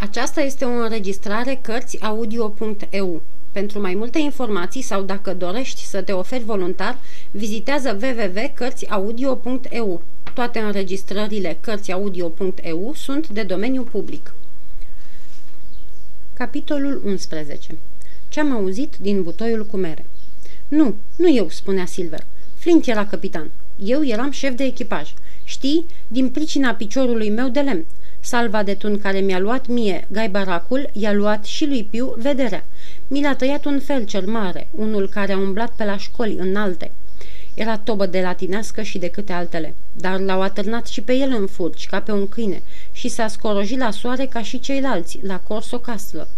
Aceasta este o înregistrare Cărțiaudio.eu. Pentru mai multe informații sau dacă dorești să te oferi voluntar, vizitează www.cărțiaudio.eu. Toate înregistrările Cărțiaudio.eu sunt de domeniu public. Capitolul 11. Ce-am auzit din butoiul cu mere Nu, nu eu, spunea Silver. Flint era capitan. Eu eram șef de echipaj. Știi, din pricina piciorului meu de lemn. Salva de tun care mi-a luat mie gaibaracul, i-a luat și lui Piu vederea. Mi l-a tăiat un felcer mare, unul care a umblat pe la școli înalte. Era tobă de latinească și de câte altele, dar l-au atârnat și pe el în furci, ca pe un câine, și s-a scorojit la soare ca și ceilalți, la Corso Castlă.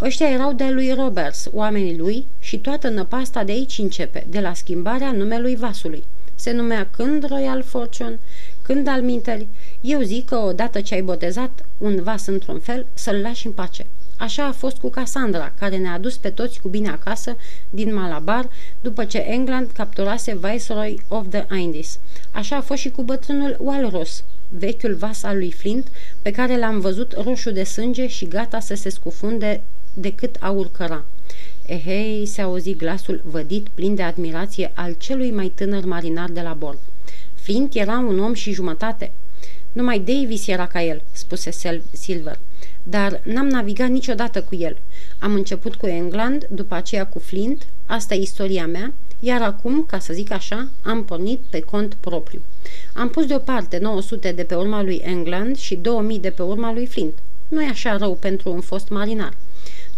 Ăștia erau de lui Roberts, oamenii lui, și toată năpasta de aici începe, de la schimbarea numelui vasului. Se numea când Royal Fortune, când al minteri, eu zic că odată ce ai botezat un vas într-un fel, să-l lași în pace. Așa a fost cu Cassandra, care ne-a adus pe toți cu bine acasă din Malabar, după ce England capturase Viceroy of the Indies. Așa a fost și cu bătrânul Walrus, vechiul vas al lui Flint, pe care l-am văzut roșu de sânge și gata să se scufunde decât aur căra. Ehei, se auzi glasul vădit plin de admirație al celui mai tânăr marinar de la bord. Flint era un om și jumătate. Numai Davis era ca el, spuse Silver. Dar n-am navigat niciodată cu el. Am început cu England, după aceea cu Flint, asta e istoria mea, iar acum, ca să zic așa, am pornit pe cont propriu. Am pus deoparte 900 de pe urma lui England și 2000 de pe urma lui Flint. Nu e așa rău pentru un fost marinar.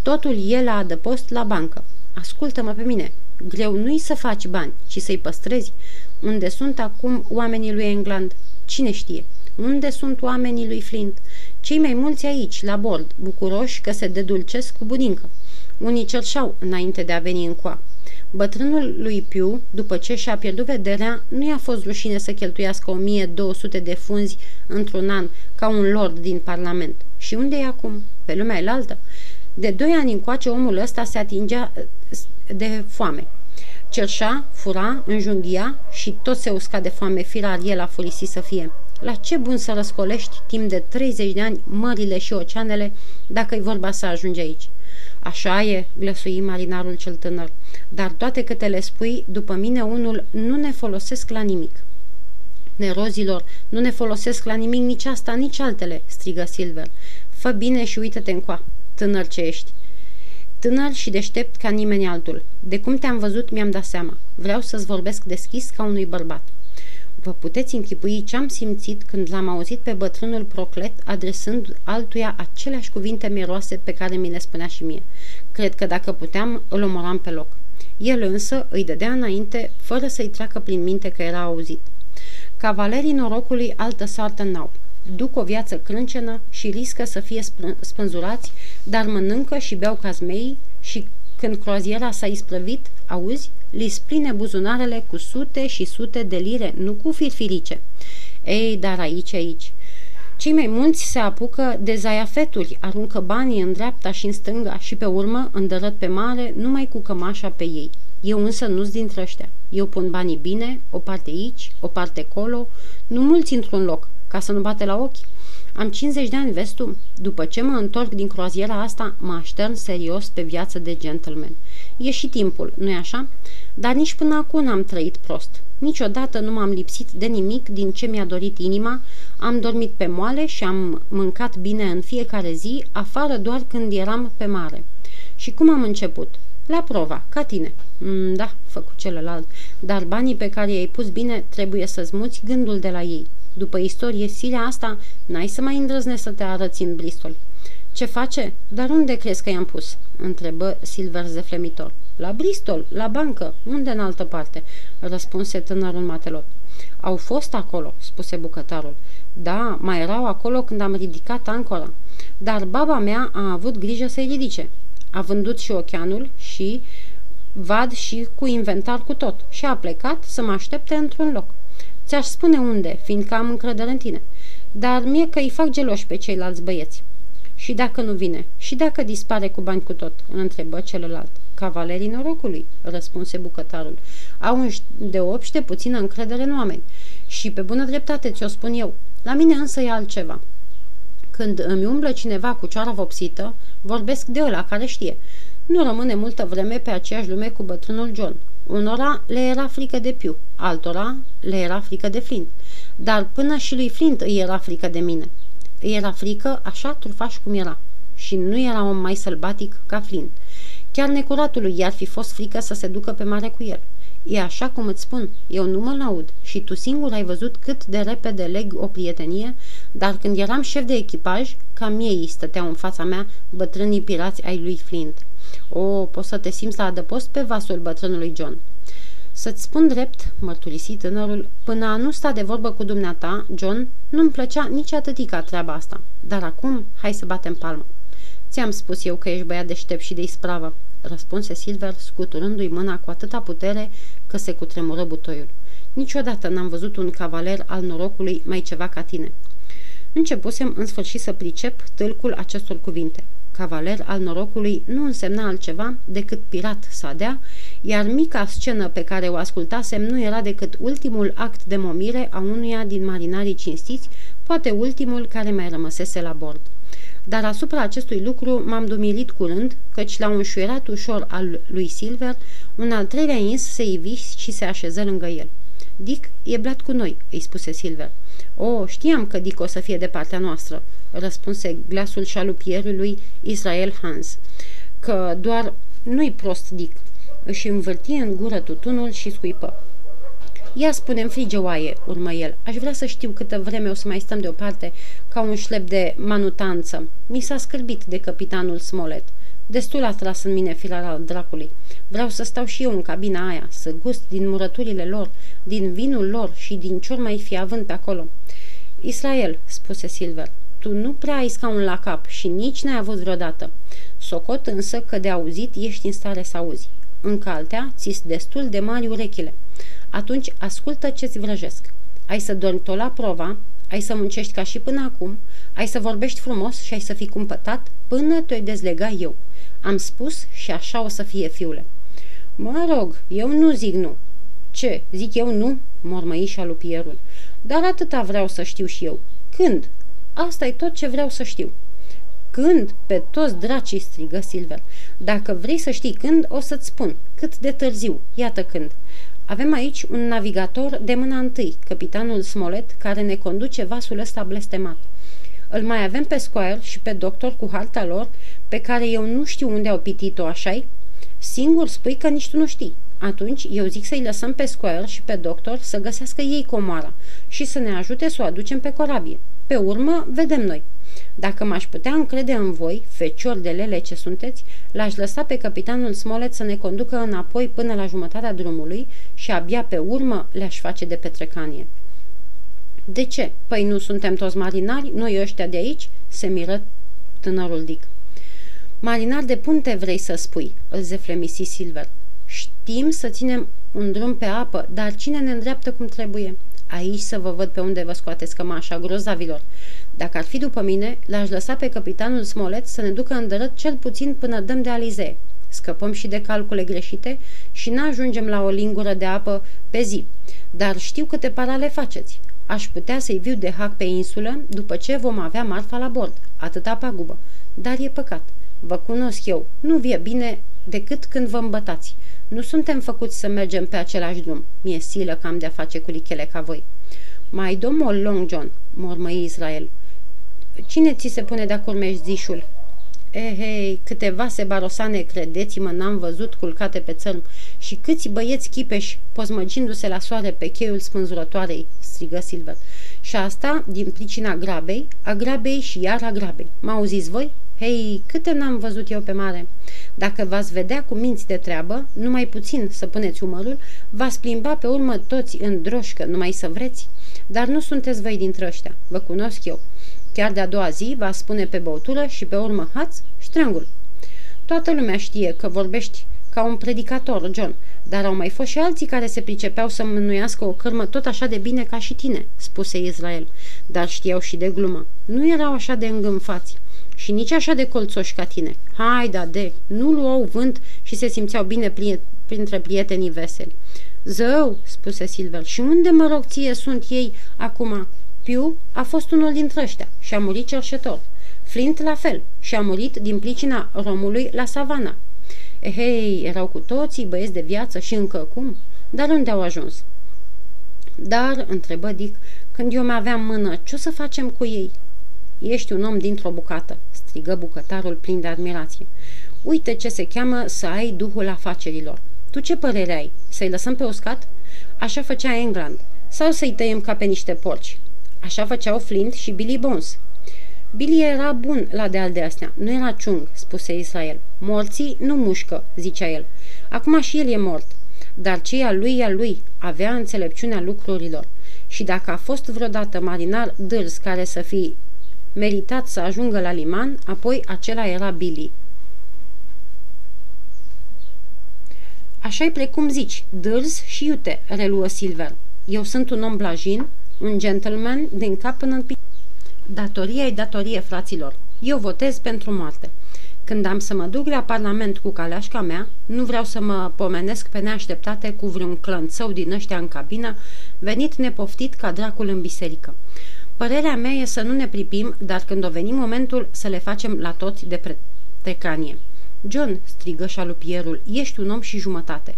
Totul e la adăpost la bancă. Ascultă-mă pe mine. Greu nu-i să faci bani, ci să-i păstrezi. Unde sunt acum oamenii lui England? Cine știe? Unde sunt oamenii lui Flint? Cei mai mulți aici, la bord, bucuroși că se dedulcesc cu bunincă. Unii cerșau înainte de a veni în coa. Bătrânul lui Piu, după ce și-a pierdut vederea, nu i-a fost rușine să cheltuiască 1200 de funzi într-un an ca un lord din Parlament. Și unde e acum? Pe lumea elaltă? De doi ani încoace omul ăsta se atingea de foame. Cerșa, fura, înjunghia și tot se usca de foame, firar el a furisit să fie. La ce bun să răscolești timp de 30 de ani mările și oceanele dacă-i vorba să ajungi aici? Așa e, glăsui marinarul cel tânăr, dar toate câte le spui, după mine unul nu ne folosesc la nimic. Nerozilor, nu ne folosesc la nimic nici asta, nici altele, strigă Silver. Fă bine și uită-te încoa, tânăr ce ești. Tânăr și deștept ca nimeni altul. De cum te-am văzut, mi-am dat seama. Vreau să-ți vorbesc deschis ca unui bărbat. Vă puteți închipui ce am simțit când l-am auzit pe bătrânul proclet adresând altuia aceleași cuvinte miroase pe care mi le spunea și mie. Cred că dacă puteam, îl omoram pe loc. El însă îi dădea înainte, fără să-i treacă prin minte că era auzit. Cavalerii norocului altă soartă n-au. Duc o viață crâncenă și riscă să fie spânzurați, dar mănâncă și beau cazmei și când croaziera s-a isprăvit, auzi, li spline buzunarele cu sute și sute de lire, nu cu firfirice. Ei, dar aici, aici. Cei mai mulți se apucă de zaiafeturi, aruncă banii în dreapta și în stânga și pe urmă îndărăt pe mare numai cu cămașa pe ei. Eu însă nu-s dintre ăștia. Eu pun banii bine, o parte aici, o parte acolo, nu mulți într-un loc, ca să nu bate la ochi. Am 50 de ani, vezi tu? După ce mă întorc din croaziera asta, mă aștern serios pe viață de gentleman. E și timpul, nu-i așa? Dar nici până acum n-am trăit prost. Niciodată nu m-am lipsit de nimic din ce mi-a dorit inima, am dormit pe moale și am mâncat bine în fiecare zi, afară doar când eram pe mare. Și cum am început? La prova, ca tine. Mm, da, făcu celălalt, dar banii pe care i-ai pus bine trebuie să-ți muți gândul de la ei. După istorie silea asta, n-ai să mai îndrăzne să te arăți în Bristol. Ce face? Dar unde crezi că i-am pus?" întrebă Silver zeflemitor. La Bristol, la bancă, unde în altă parte?" răspunse tânărul matelot. Au fost acolo," spuse bucătarul. Da, mai erau acolo când am ridicat ancora. Dar baba mea a avut grijă să-i ridice. A vândut și ocheanul și vad și cu inventar cu tot și a plecat să mă aștepte într-un loc. Ți-aș spune unde, fiindcă am încredere în tine. Dar mie că îi fac geloși pe ceilalți băieți. Și dacă nu vine? Și dacă dispare cu bani cu tot? Îl întrebă celălalt. Cavalerii norocului, răspunse bucătarul. Au un de obște puțină încredere în oameni. Și pe bună dreptate ți-o spun eu. La mine însă e altceva. Când îmi umblă cineva cu cioara vopsită, vorbesc de ăla care știe. Nu rămâne multă vreme pe aceeași lume cu bătrânul John. Unora le era frică de Piu, altora le era frică de Flint. Dar până și lui Flint îi era frică de mine. Îi era frică așa trufaș cum era. Și nu era om mai sălbatic ca Flint. Chiar necuratului i-ar fi fost frică să se ducă pe mare cu el. E așa cum îți spun, eu nu mă laud și tu singur ai văzut cât de repede leg o prietenie, dar când eram șef de echipaj, cam ei stăteau în fața mea bătrânii pirați ai lui Flint. O, poți să te simți la adăpost pe vasul bătrânului John. Să-ți spun drept, mărturisi tânărul, până a nu sta de vorbă cu dumneata, John, nu-mi plăcea nici atâtica treaba asta. Dar acum, hai să batem palmă. Ți-am spus eu că ești băiat deștept și de ispravă, răspunse Silver, scuturându-i mâna cu atâta putere că se cutremură butoiul. Niciodată n-am văzut un cavaler al norocului mai ceva ca tine. Începusem în sfârșit să pricep tâlcul acestor cuvinte. Cavaler al norocului nu însemna altceva decât pirat sadea, iar mica scenă pe care o ascultasem nu era decât ultimul act de momire a unuia din marinarii cinstiți, poate ultimul care mai rămăsese la bord dar asupra acestui lucru m-am dumilit curând, căci la un șuierat ușor al lui Silver, un al treilea ins se ivi și se așeză lângă el. Dick e blat cu noi, îi spuse Silver. O, știam că Dick o să fie de partea noastră, răspunse glasul șalupierului Israel Hans, că doar nu-i prost Dick. Își învârti în gură tutunul și scuipă. Ia spune-mi, frige oaie, urmă el. Aș vrea să știu câtă vreme o să mai stăm deoparte ca un șlep de manutanță. Mi s-a scârbit de capitanul Smollett. Destul a tras în mine filar al dracului. Vreau să stau și eu în cabina aia, să gust din murăturile lor, din vinul lor și din ce mai fi având pe acolo. Israel, spuse Silver, tu nu prea ai scaun la cap și nici n-ai avut vreodată. Socot însă că de auzit ești în stare să auzi. În caltea ți destul de mari urechile. Atunci ascultă ce-ți vrăjesc. Ai să dormi tot la prova, ai să muncești ca și până acum, ai să vorbești frumos și ai să fii cumpătat până te-o dezlega eu. Am spus și așa o să fie, fiule. Mă rog, eu nu zic nu. Ce, zic eu nu? mormăi șalupierul. Dar atâta vreau să știu și eu. Când? asta e tot ce vreau să știu. Când? Pe toți dracii, strigă Silver. Dacă vrei să știi când, o să-ți spun. Cât de târziu. Iată când. Avem aici un navigator de mâna întâi, capitanul Smollett, care ne conduce vasul ăsta blestemat. Îl mai avem pe Squire și pe doctor cu harta lor, pe care eu nu știu unde au pitit-o, așa Singur spui că nici tu nu știi. Atunci eu zic să-i lăsăm pe Squire și pe doctor să găsească ei comoara și să ne ajute să o aducem pe corabie. Pe urmă, vedem noi. Dacă m-aș putea încrede în voi, feciori de lele ce sunteți, l-aș lăsa pe capitanul Smollett să ne conducă înapoi până la jumătatea drumului și abia pe urmă le-aș face de petrecanie. De ce? Păi nu suntem toți marinari, noi ăștia de aici?" se miră tânărul Dick. Marinar de punte vrei să spui, îl zeflemisi Silver. Știm să ținem un drum pe apă, dar cine ne îndreaptă cum trebuie? Aici să vă văd pe unde vă scoateți cămașa, grozavilor. Dacă ar fi după mine, l-aș lăsa pe capitanul Smolet să ne ducă în dărât cel puțin până dăm de Alizee. Scăpăm și de calcule greșite și n-ajungem la o lingură de apă pe zi. Dar știu câte parale faceți. Aș putea să-i viu de hac pe insulă după ce vom avea marfa la bord. Atâta pagubă. Dar e păcat. Vă cunosc eu. Nu vie bine decât când vă îmbătați. Nu suntem făcuți să mergem pe același drum. Mie silă că am de-a face cu lichele ca voi. Mai domol Long John, mormăi Israel. Cine ți se pune de-a curmești zișul? Ehei, eh, câteva sebarosane, credeți-mă, n-am văzut culcate pe țărm și câți băieți chipeși pozmăgindu-se la soare pe cheiul spânzurătoarei, strigă Silver. Și asta din pricina grabei, a grabei și iar a grabei. M-auziți voi? Hei, câte n-am văzut eu pe mare? Dacă v-ați vedea cu minți de treabă, numai puțin să puneți umărul, v-ați plimba pe urmă toți în droșcă, numai să vreți. Dar nu sunteți voi dintre ăștia, vă cunosc eu. Chiar de-a doua zi va spune pe băutură și pe urmă haț și triangul. Toată lumea știe că vorbești ca un predicator, John, dar au mai fost și alții care se pricepeau să mânuiască o cârmă tot așa de bine ca și tine, spuse Israel, dar știau și de glumă. Nu erau așa de îngânfați și nici așa de colțoși ca tine. Hai, da, de, nu luau vânt și se simțeau bine printre prietenii veseli. Zău, spuse Silver, și unde, mă rog, ție sunt ei acum? Piu a fost unul dintre ăștia și a murit cerșetor. Flint la fel și a murit din pricina romului la savana. Ehei, erau cu toții băieți de viață și încă cum? Dar unde au ajuns? Dar, întrebă Dick, când eu mai aveam mână, ce o să facem cu ei? Ești un om dintr-o bucată, strigă bucătarul plin de admirație. Uite ce se cheamă să ai duhul afacerilor. Tu ce părere ai? Să-i lăsăm pe uscat? Așa făcea England. Sau să-i tăiem ca pe niște porci? Așa făceau Flint și Billy Bones. Billy era bun la de-al de astea, nu era ciung, spuse Israel. Morții nu mușcă, zicea el. Acum și el e mort. Dar ce a lui e a lui, avea înțelepciunea lucrurilor. Și dacă a fost vreodată marinar dârs care să fi meritat să ajungă la liman, apoi acela era Billy. Așa-i precum zici, dârz și iute, reluă Silver. Eu sunt un om blajin, un gentleman din cap până în picioare. Datoria e datorie, fraților. Eu votez pentru moarte. Când am să mă duc la Parlament cu caleașca mea, nu vreau să mă pomenesc pe neașteptate cu vreun clănțău din ăștia în cabină, venit nepoftit ca dracul în biserică. Părerea mea e să nu ne pripim, dar când o veni momentul să le facem la toți de pretecanie. John, strigă șalupierul, ești un om și jumătate.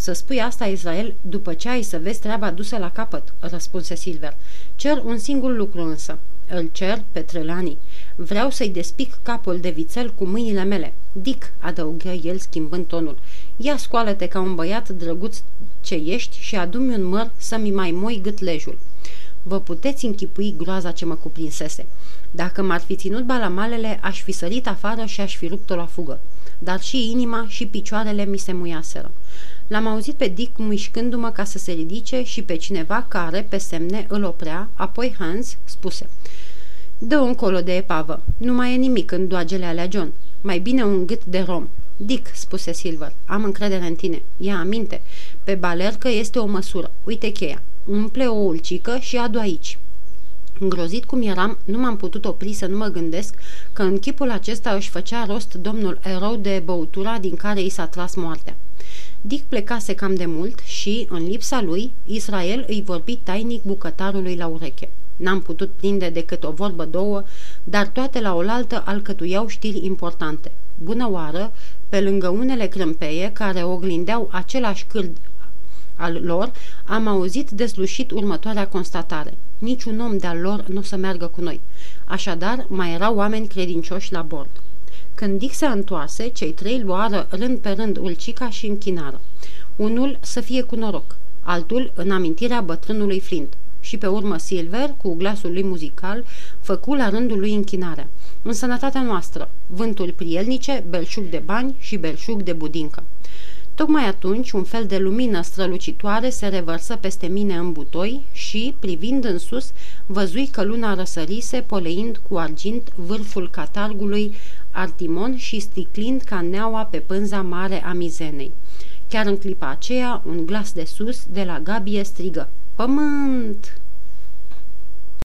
Să spui asta, Israel, după ce ai să vezi treaba dusă la capăt, răspunse Silver. Cer un singur lucru însă. Îl cer pe Trelani. Vreau să-i despic capul de vițel cu mâinile mele. Dick, adăugă el schimbând tonul. Ia scoală-te ca un băiat drăguț ce ești și adu-mi un măr să-mi mai moi gâtlejul. Vă puteți închipui groaza ce mă cuprinsese. Dacă m-ar fi ținut balamalele, aș fi sărit afară și aș fi rupt-o la fugă. Dar și inima și picioarele mi se muiaseră. L-am auzit pe Dick mișcându-mă ca să se ridice și pe cineva care, pe semne, îl oprea, apoi Hans spuse Dă încolo de epavă, nu mai e nimic în doagele alea John, mai bine un gât de rom. Dick, spuse Silver, am încredere în tine. Ia aminte, pe balercă este o măsură. Uite cheia. Umple o ulcică și adu aici. Îngrozit cum eram, nu m-am putut opri să nu mă gândesc că în chipul acesta își făcea rost domnul erou de băutura din care i s-a tras moartea. Dick plecase cam de mult și, în lipsa lui, Israel îi vorbi tainic bucătarului la ureche. N-am putut prinde decât o vorbă două, dar toate la oaltă alcătuiau știri importante. Bună oară, pe lângă unele crâmpeie care oglindeau același cârd al lor, am auzit deslușit următoarea constatare. Niciun om de-al lor nu o să meargă cu noi. Așadar, mai erau oameni credincioși la bord. Când Dick se întoarse, cei trei luară rând pe rând ulcica și închinară. Unul să fie cu noroc, altul în amintirea bătrânului Flint și pe urmă Silver, cu glasul lui muzical, făcu la rândul lui închinarea. În sănătatea noastră, vânturi prielnice, belșug de bani și belșug de budincă. Tocmai atunci, un fel de lumină strălucitoare se revărsă peste mine în butoi și, privind în sus, văzui că luna răsărise, poleind cu argint vârful catargului Artimon și sticlind ca neaua pe pânza mare a mizenei. Chiar în clipa aceea, un glas de sus, de la Gabie, strigă, Pământ!